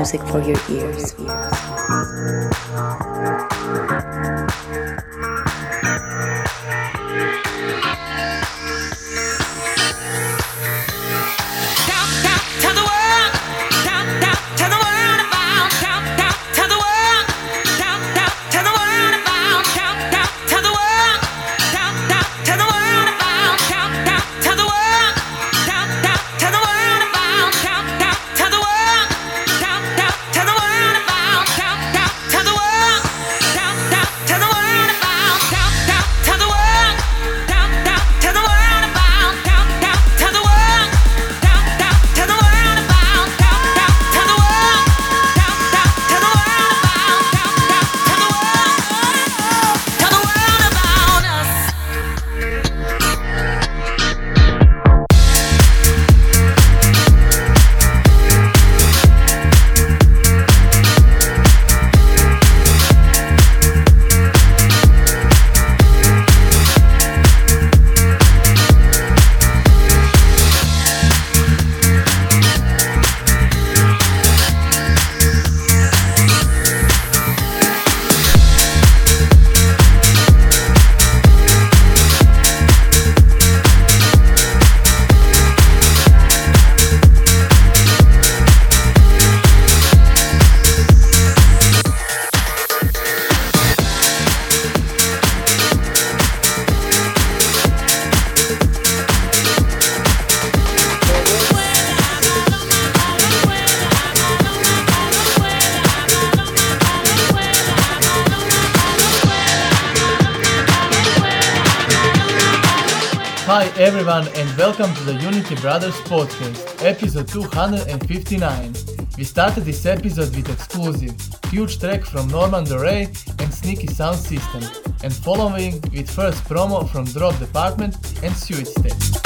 Music for your ears. Welcome to the Unity Brothers podcast, episode 259. We started this episode with exclusive, huge track from Norman Doray and Sneaky Sound System, and following with first promo from Drop Department and Sewage State.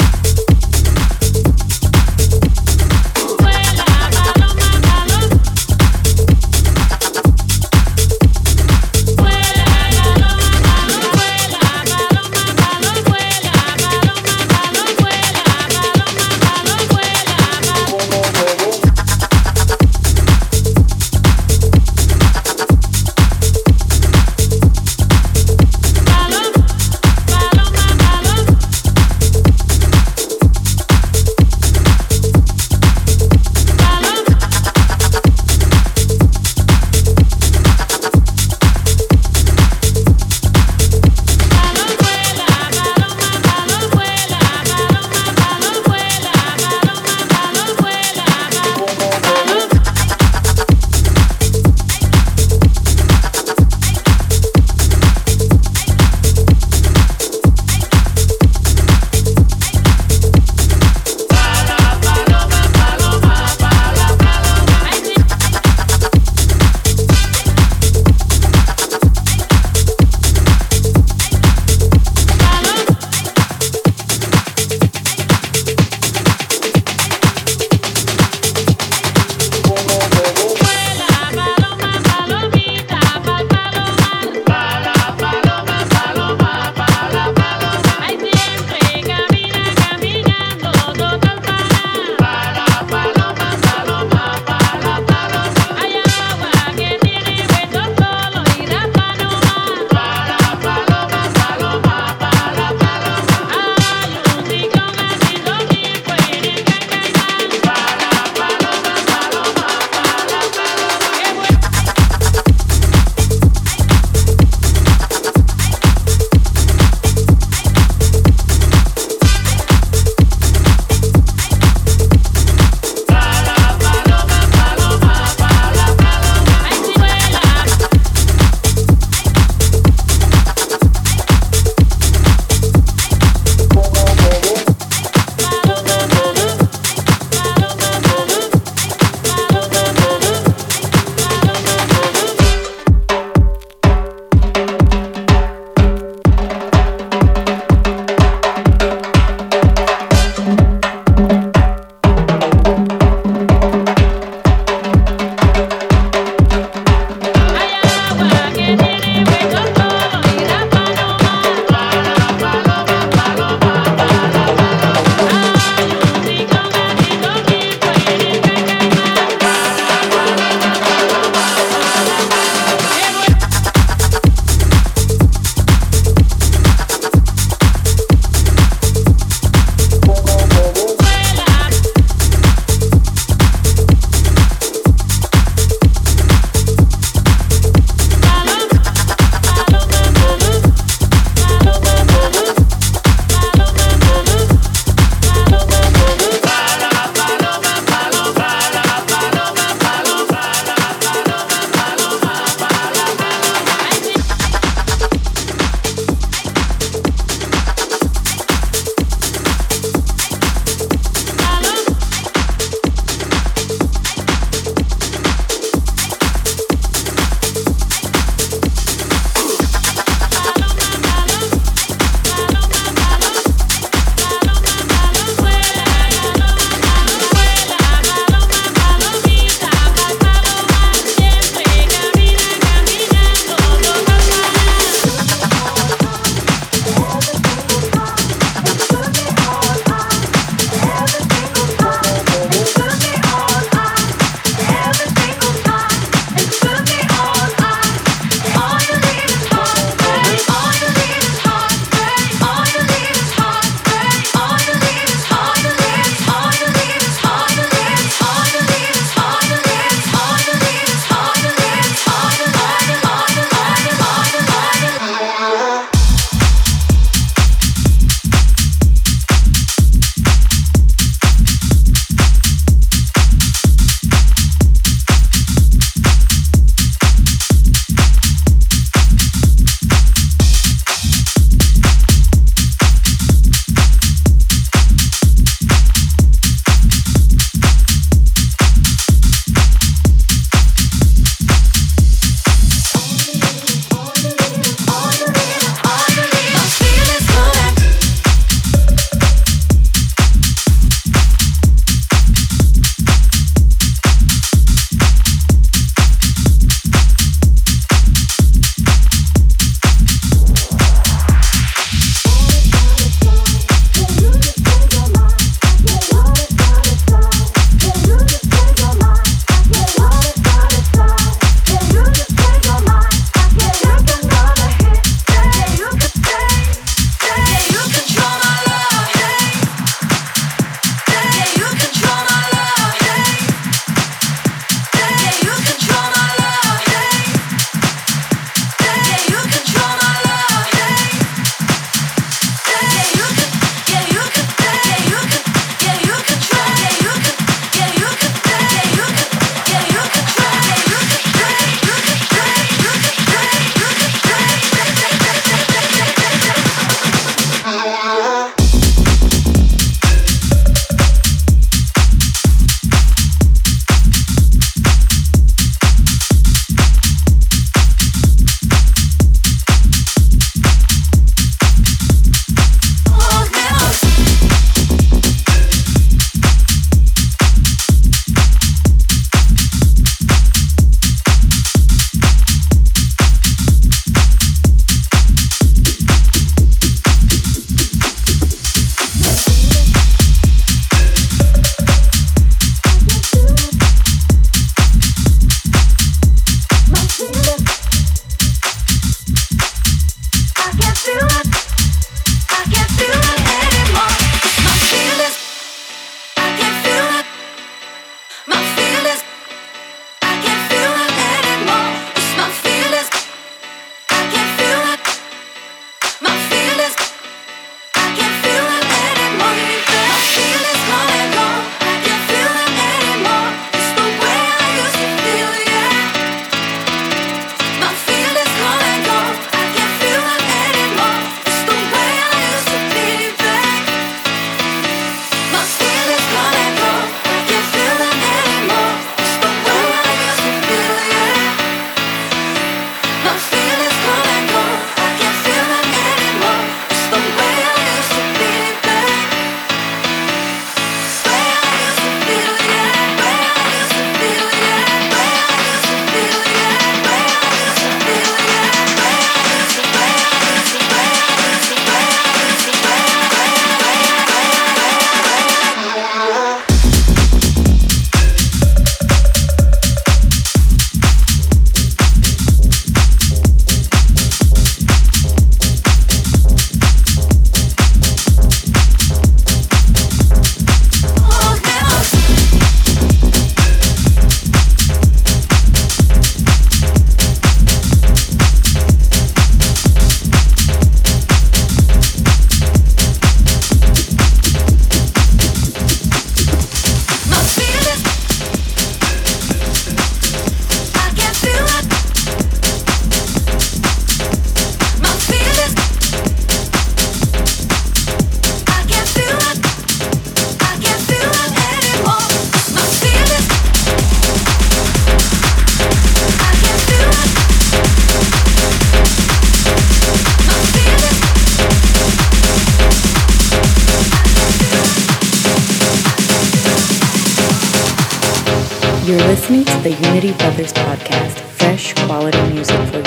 You're listening to the Unity Brothers Podcast, fresh quality music for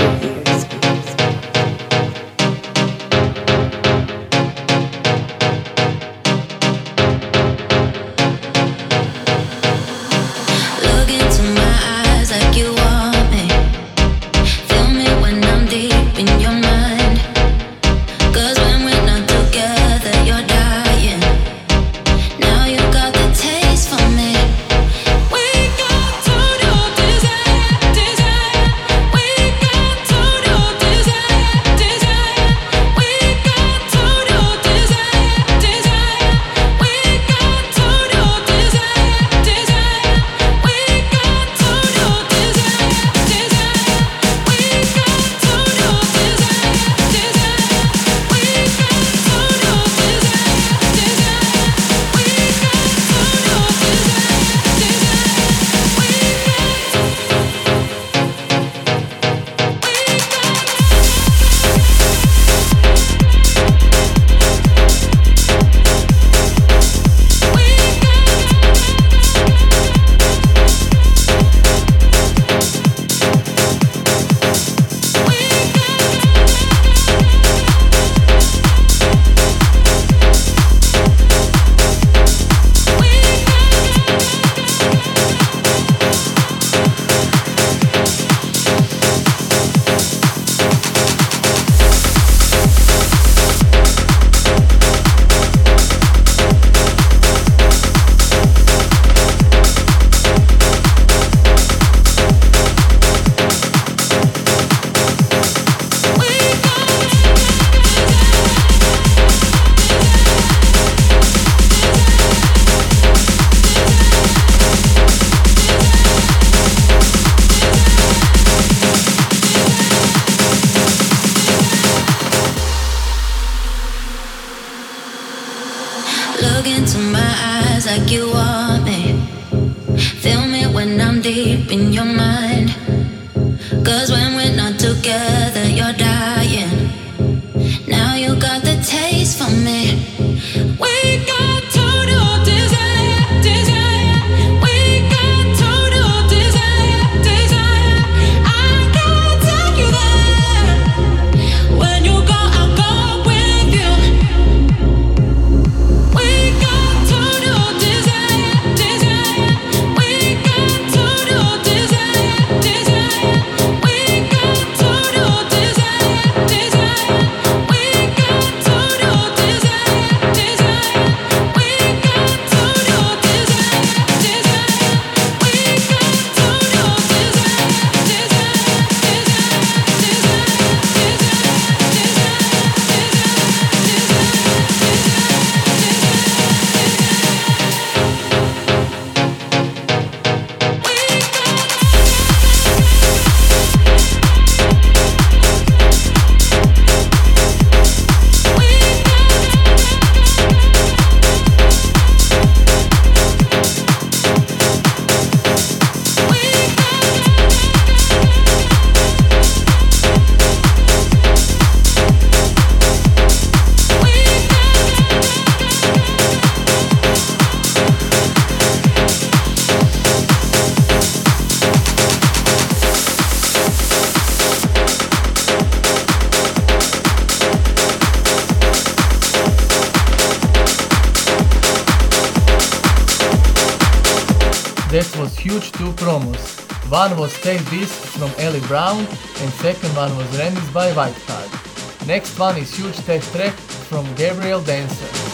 one was Take This from Ellie Brown and second one was Remix by White Whitecard. Next one is Huge test Track from Gabriel Dancer.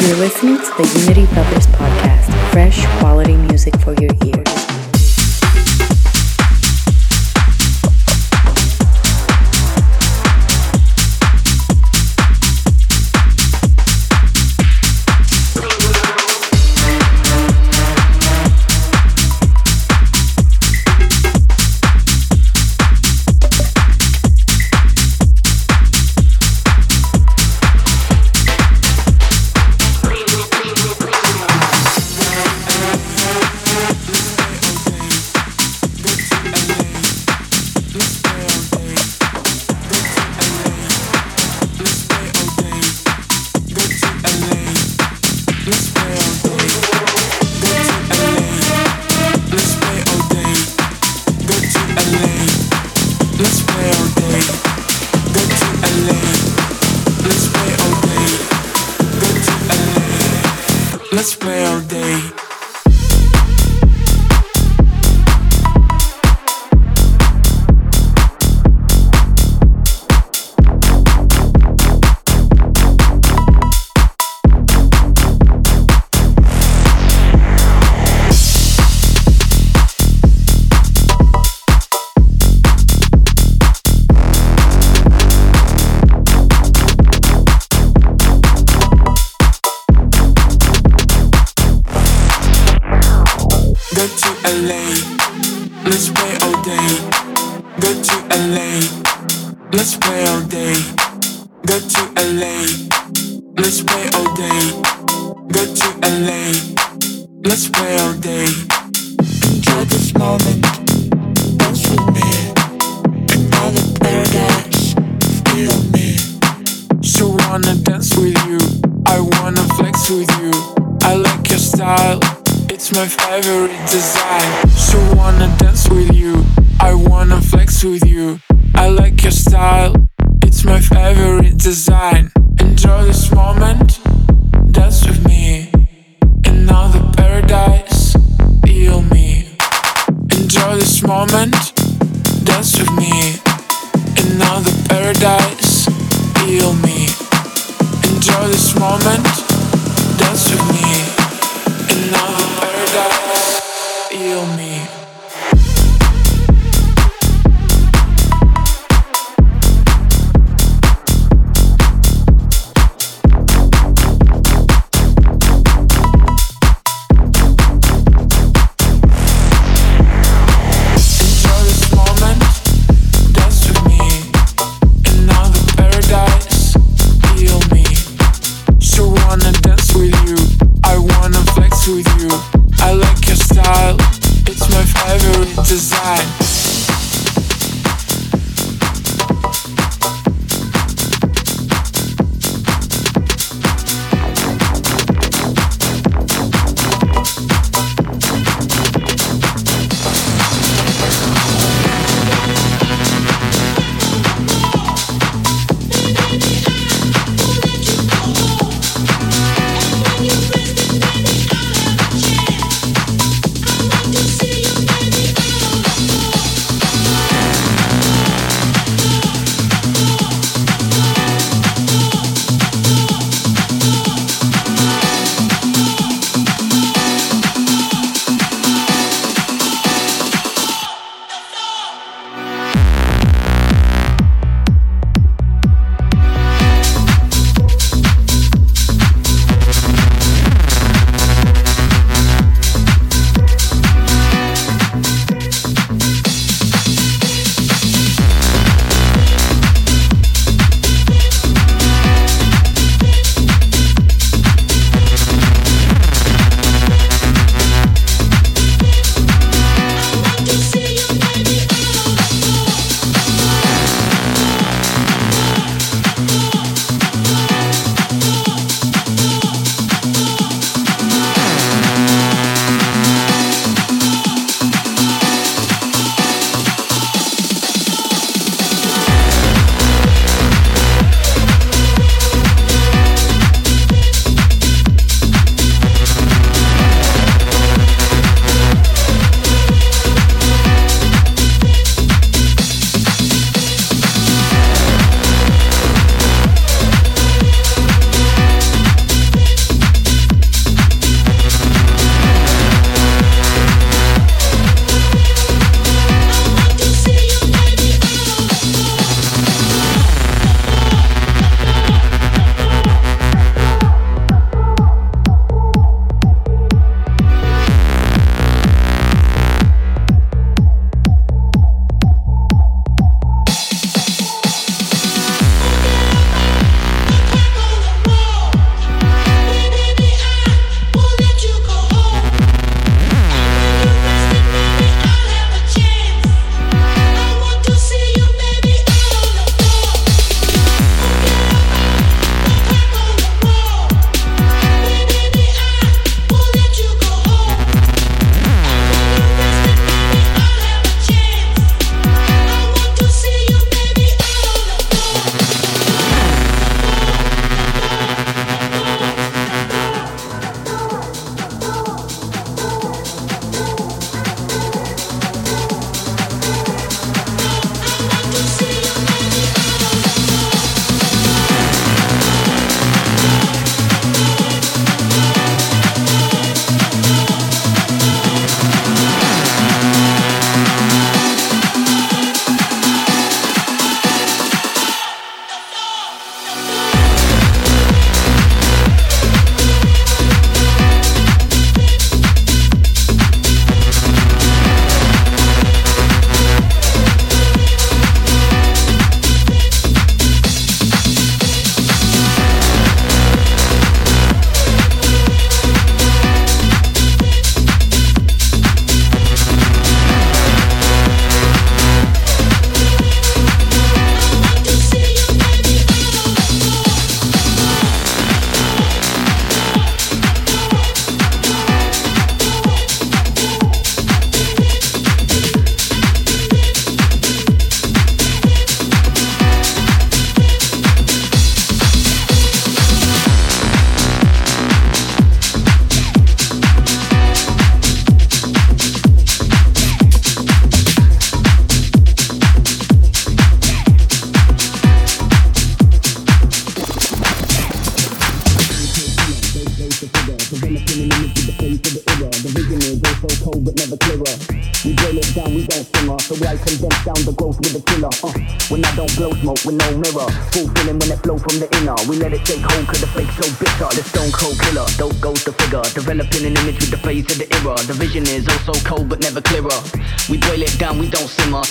You're listening to the Unity Brothers Podcast fresh quality music for your ears.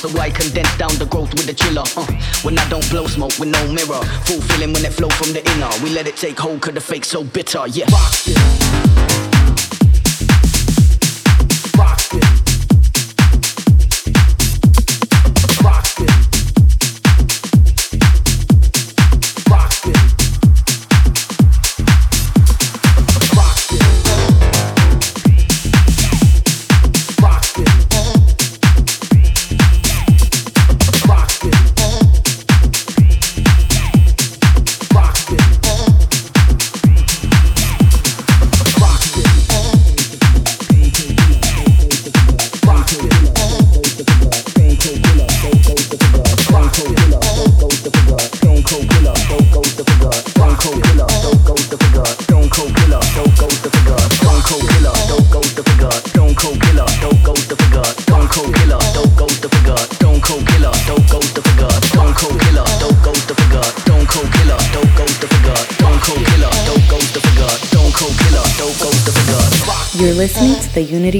So I condense down the growth with the chiller. Uh, when I don't blow smoke with no mirror, fulfilling when it flow from the inner. We let it take hold, cause the fake so bitter. Yeah. You're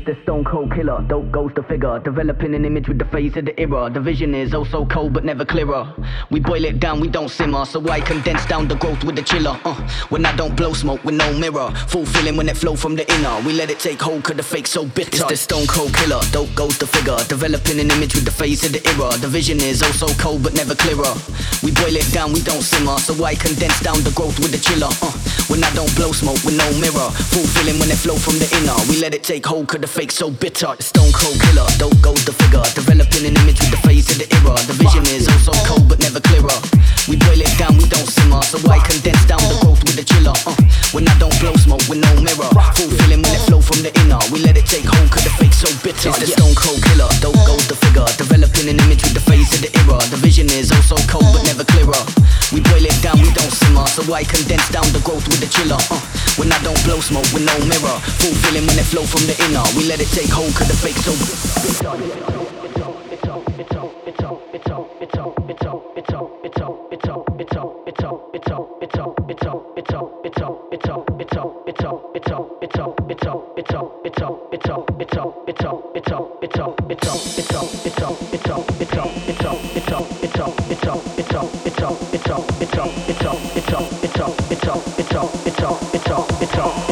It's the stone cold killer, dope goes the figure. Developing an image with the face of the era. The vision is oh so cold but never clearer. We boil it down, we don't simmer. So I condense down the growth with the chiller. Uh, when I don't blow smoke with no mirror. Fulfilling when it flow from the inner. We let it take hold cause the fake so bitter. It's the stone cold killer, dope goes the figure. Developing an image with the face of the era. The vision is oh so cold but never clearer. We boil it down, we don't simmer. So I condense down the growth with the chiller. Uh, when I don't blow smoke with no mirror. Fulfilling when it flow from the inner. We let it take hold cause the fake so bitter. Stone cold killer, dope goes the figure. Developing an image with the face of the era. The vision is also cold but never clearer. We boil it down, we don't simmer. So I condense down the growth with the chiller. Uh, when I don't blow smoke with no mirror. Fulfilling when it flow from the inner. We let it take hold cause the fake so bitter. It's the stone cold killer, dope goes the figure. Developing an image with the face of the era. The vision is also cold but never clearer. We boil it down, we don't simmer. So I condense down the growth with the chiller. Uh, when I don't blow smoke with no mirror. Fulfilling when it flow from the inner. We let it take hold cause the fake so That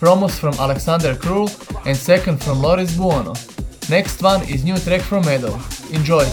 promos from Alexander Krull and second from Loris Buono. Next one is new track from Meadow. Enjoy!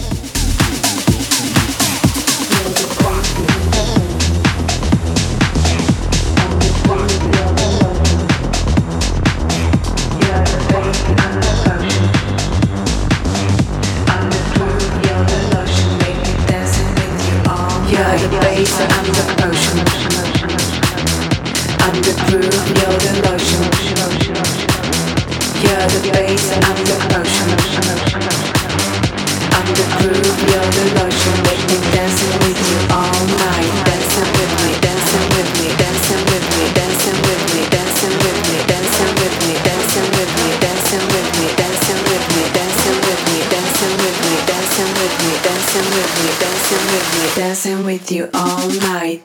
dancing with you all night.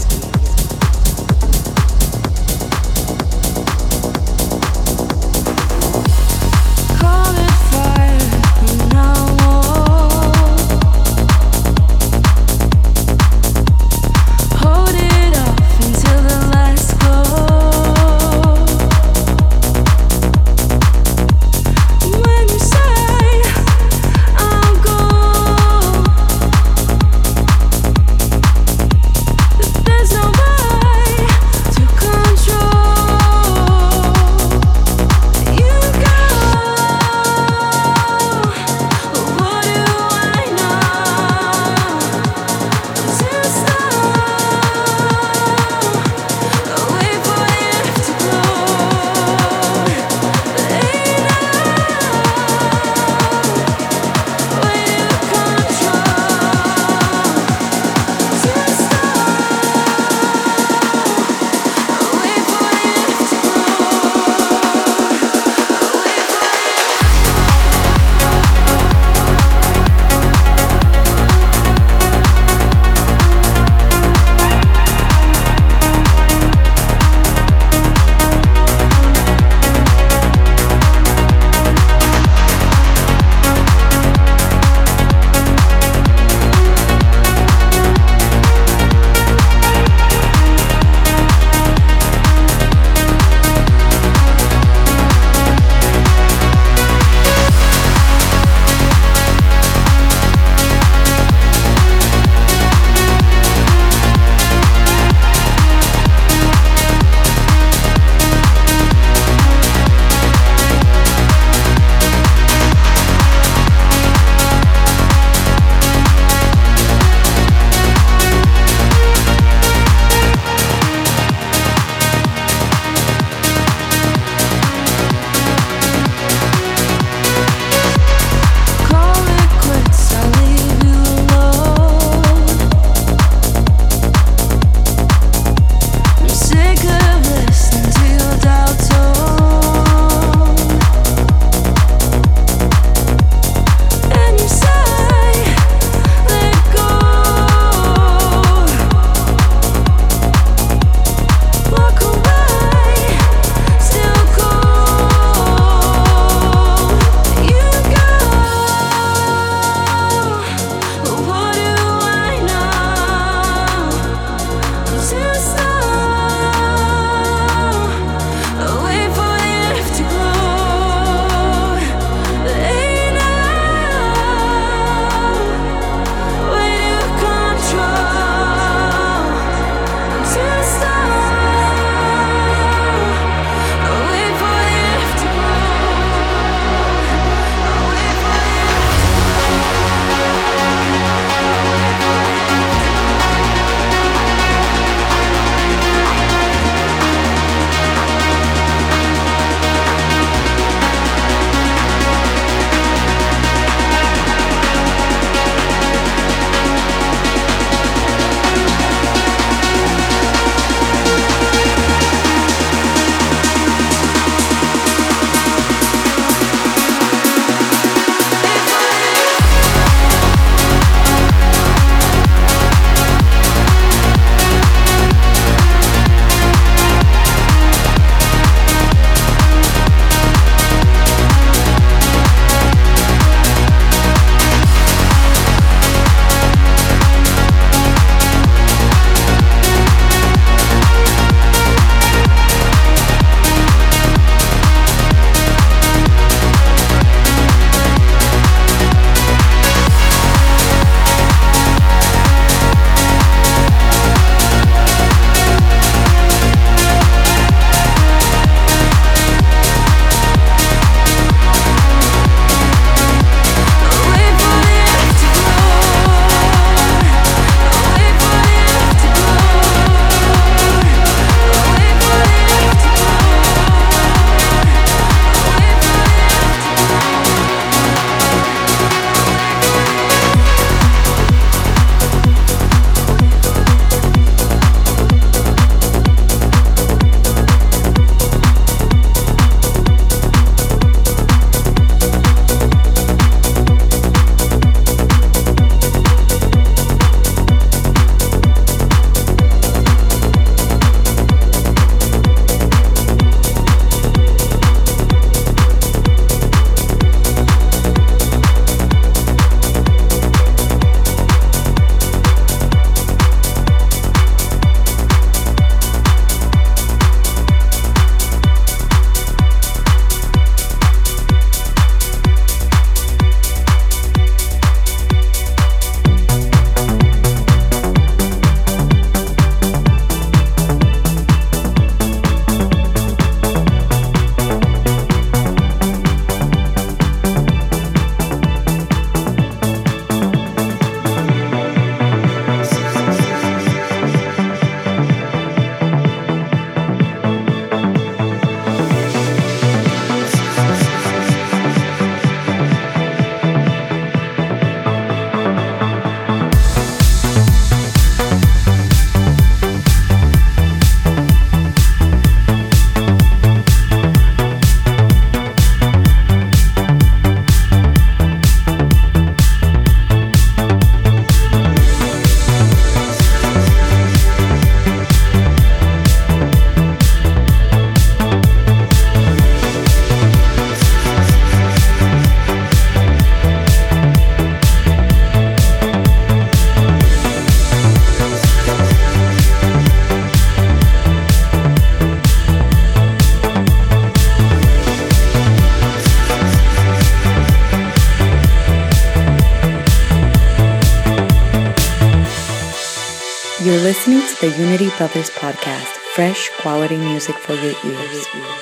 Discoveries podcast, fresh quality music for your ears.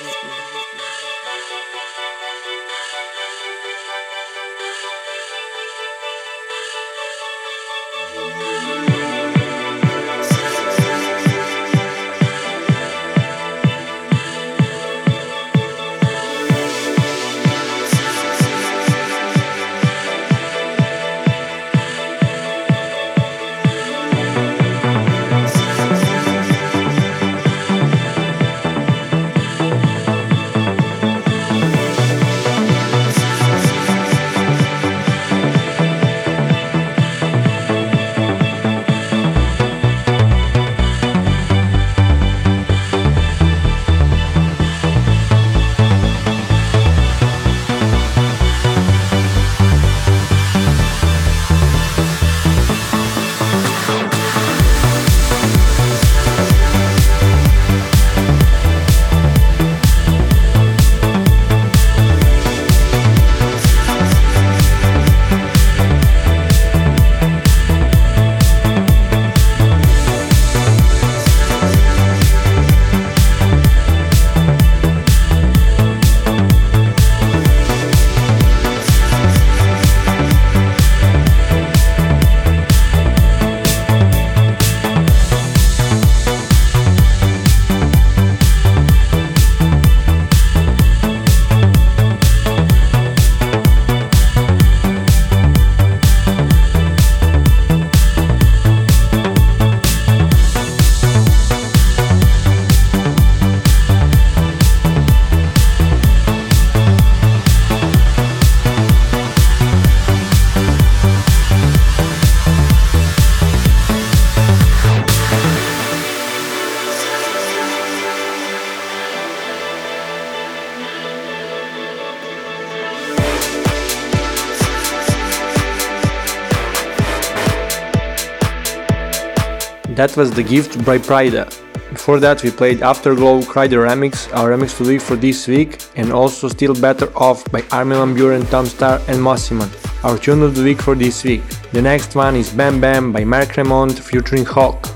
That was The Gift by Prida. Before that we played Afterglow, Crydoramics, our remix of the week for this week, and also Still Better Off by Armin Van Buuren, Tom Staar and Mosimann, our tune of the week for this week. The next one is Bam Bam by Mark Remont featuring Hawk.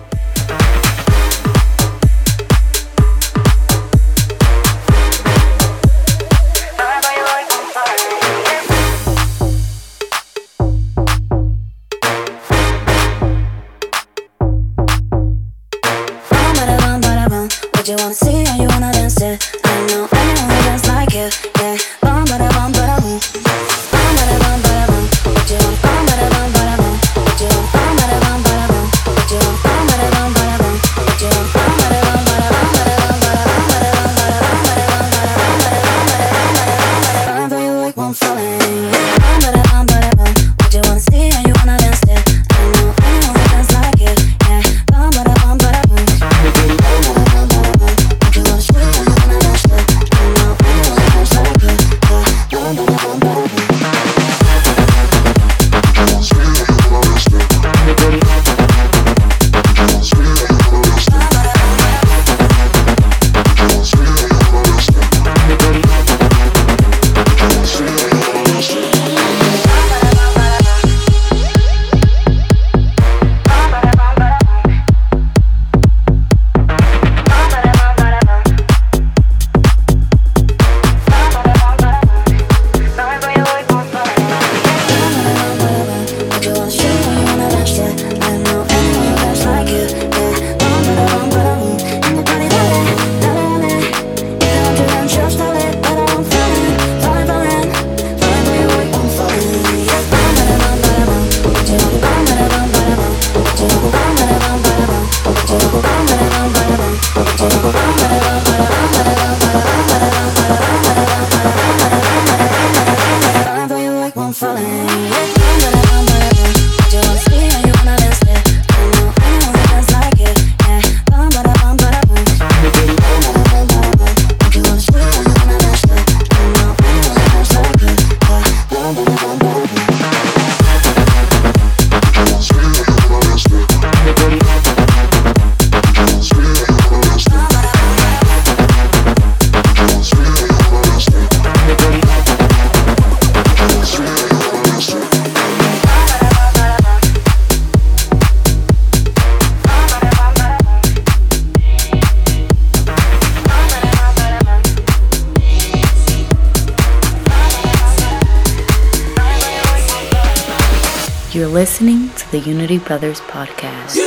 Brothers podcast.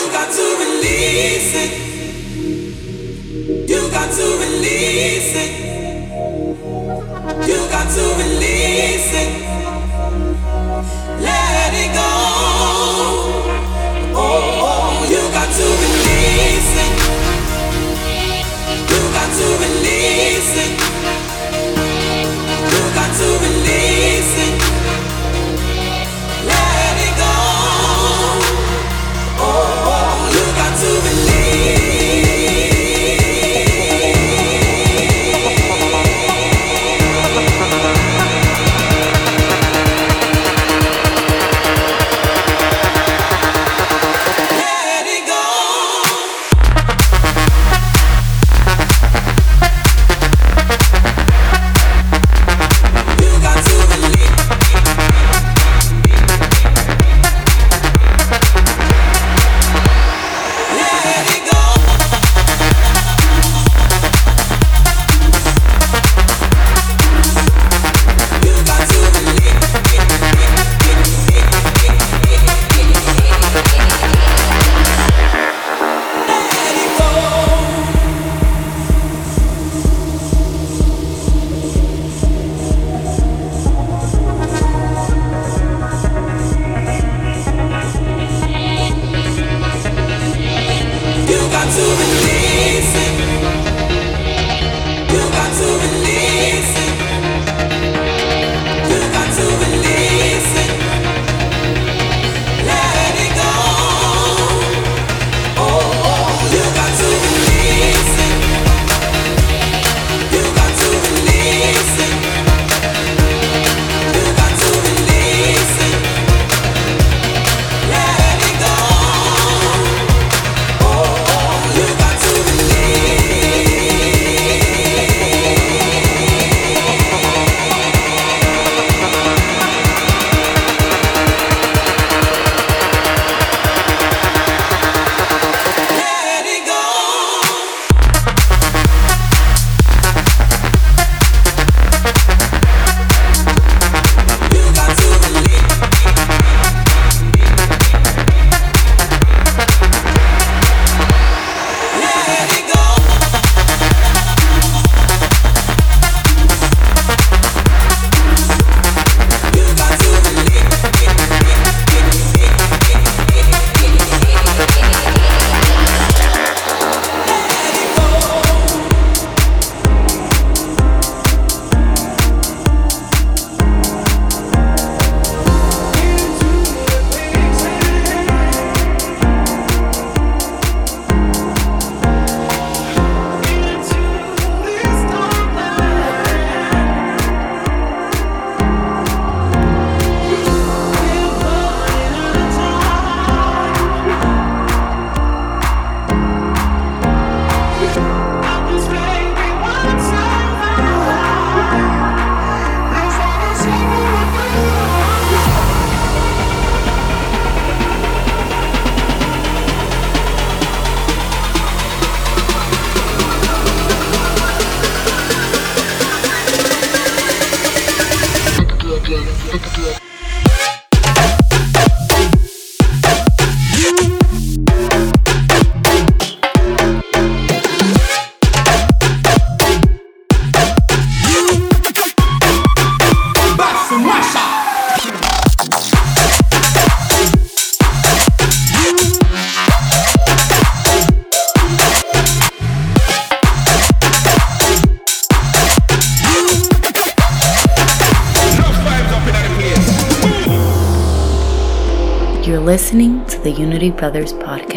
Brothers podcast.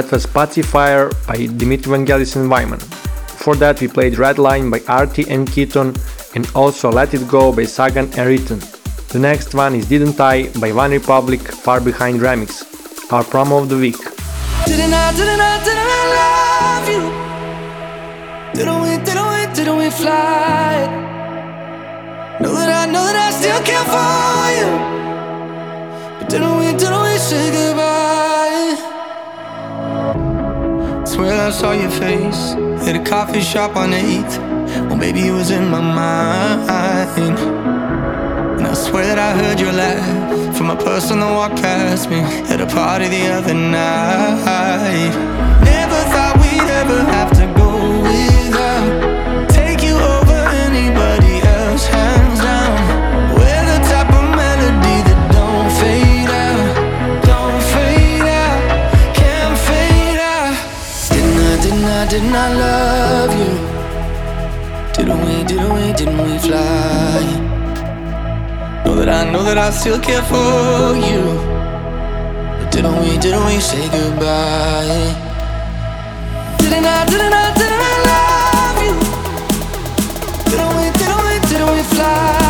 That was Pacifier by Dimitri Vangelis and Wyman. For that we played Red Line by Artie and Keaton and also Let It Go by Sagan and Riton. The next one is Didn't I by OneRepublic Far Behind Remix, our promo of the week. Didn't I, didn't I, didn't I love you? Didn't we, didn't we, didn't we fly? Know that I, know that I still care for you. Swear I saw your face at a coffee shop on 8th. Well, maybe it was in my mind. And I swear that I heard your laugh from a person that walked past me at a party the other night. Never thought we'd ever have to go without. Take you over anybody else, didn't I, love you? Didn't we, didn't we, didn't we fly? Know that I know that I still care for you. But didn't we, didn't we say goodbye? Didn't I, didn't I, didn't I love you? Didn't we, didn't we, didn't we fly?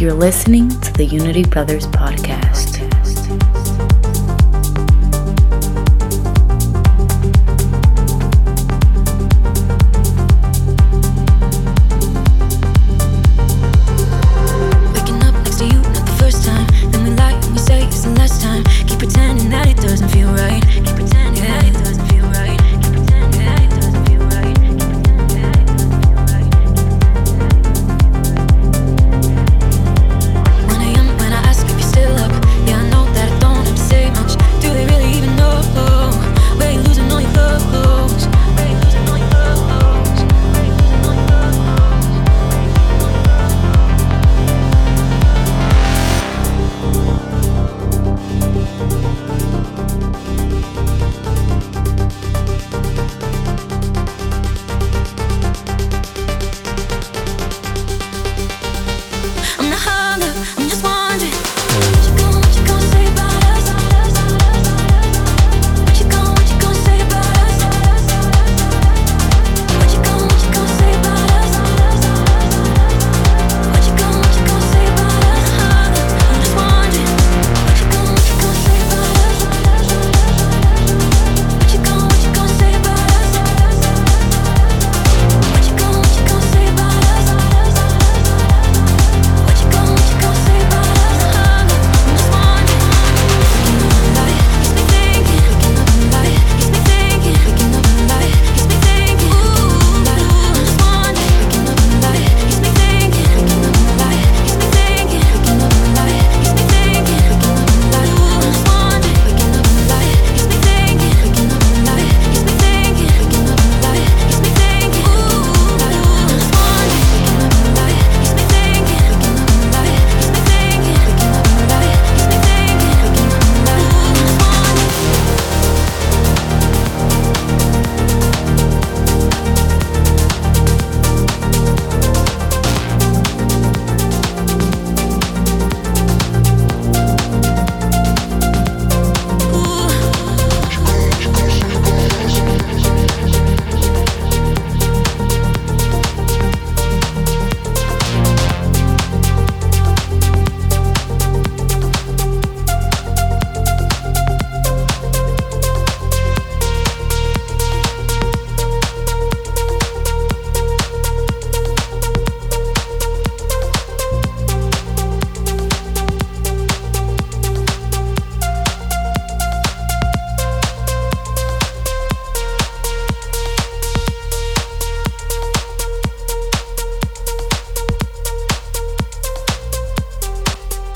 You're listening to the Unity Brothers Podcast.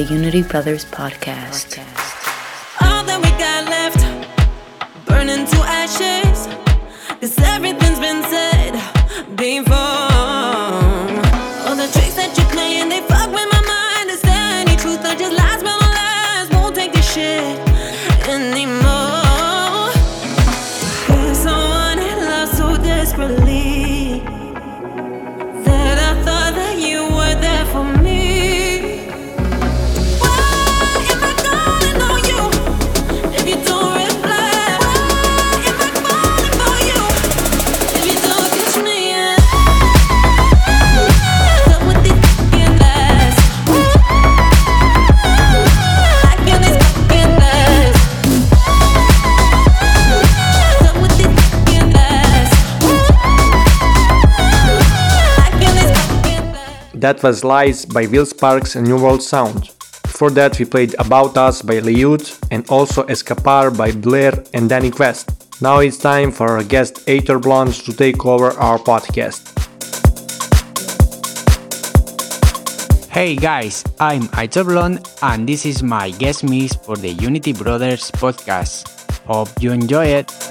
the Unity Brothers podcast. podcast. That was Lies by Will Sparks and New World Sound. Before that, we played About Us by Liut and also Escapar by Blair and Danny Quest. Now it's time for our guest Aitor Blond to take over our podcast. Hey guys, I'm Aitor Blond and this is my guest mix for the Unity Brothers podcast. Hope you enjoy it.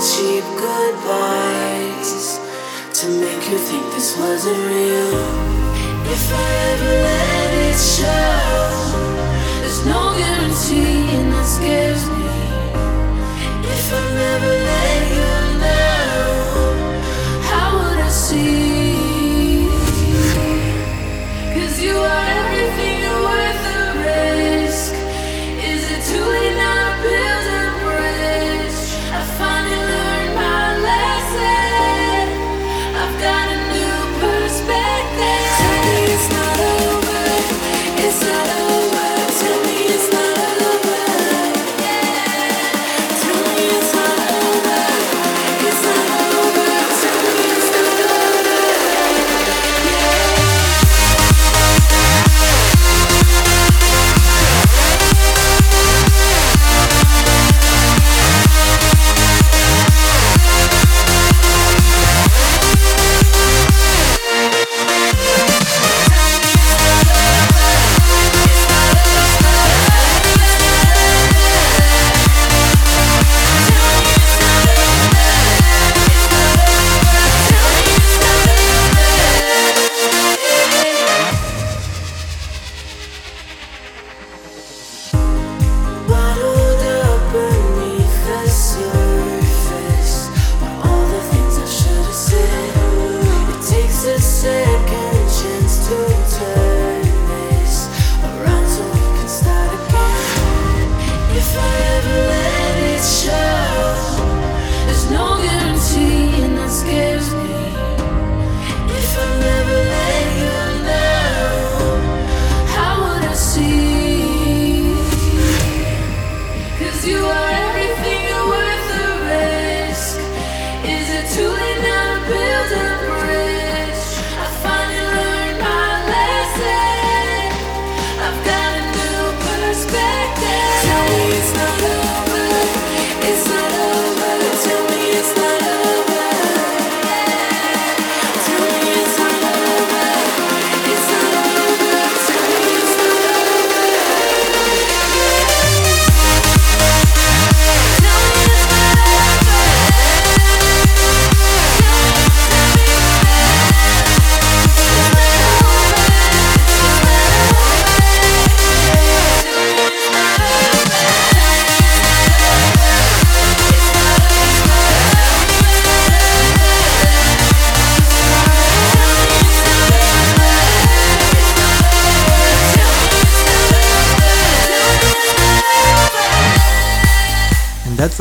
cheap goodbyes to make you think this wasn't real. If I ever let it show, there's no guarantee, and that scares me. If I never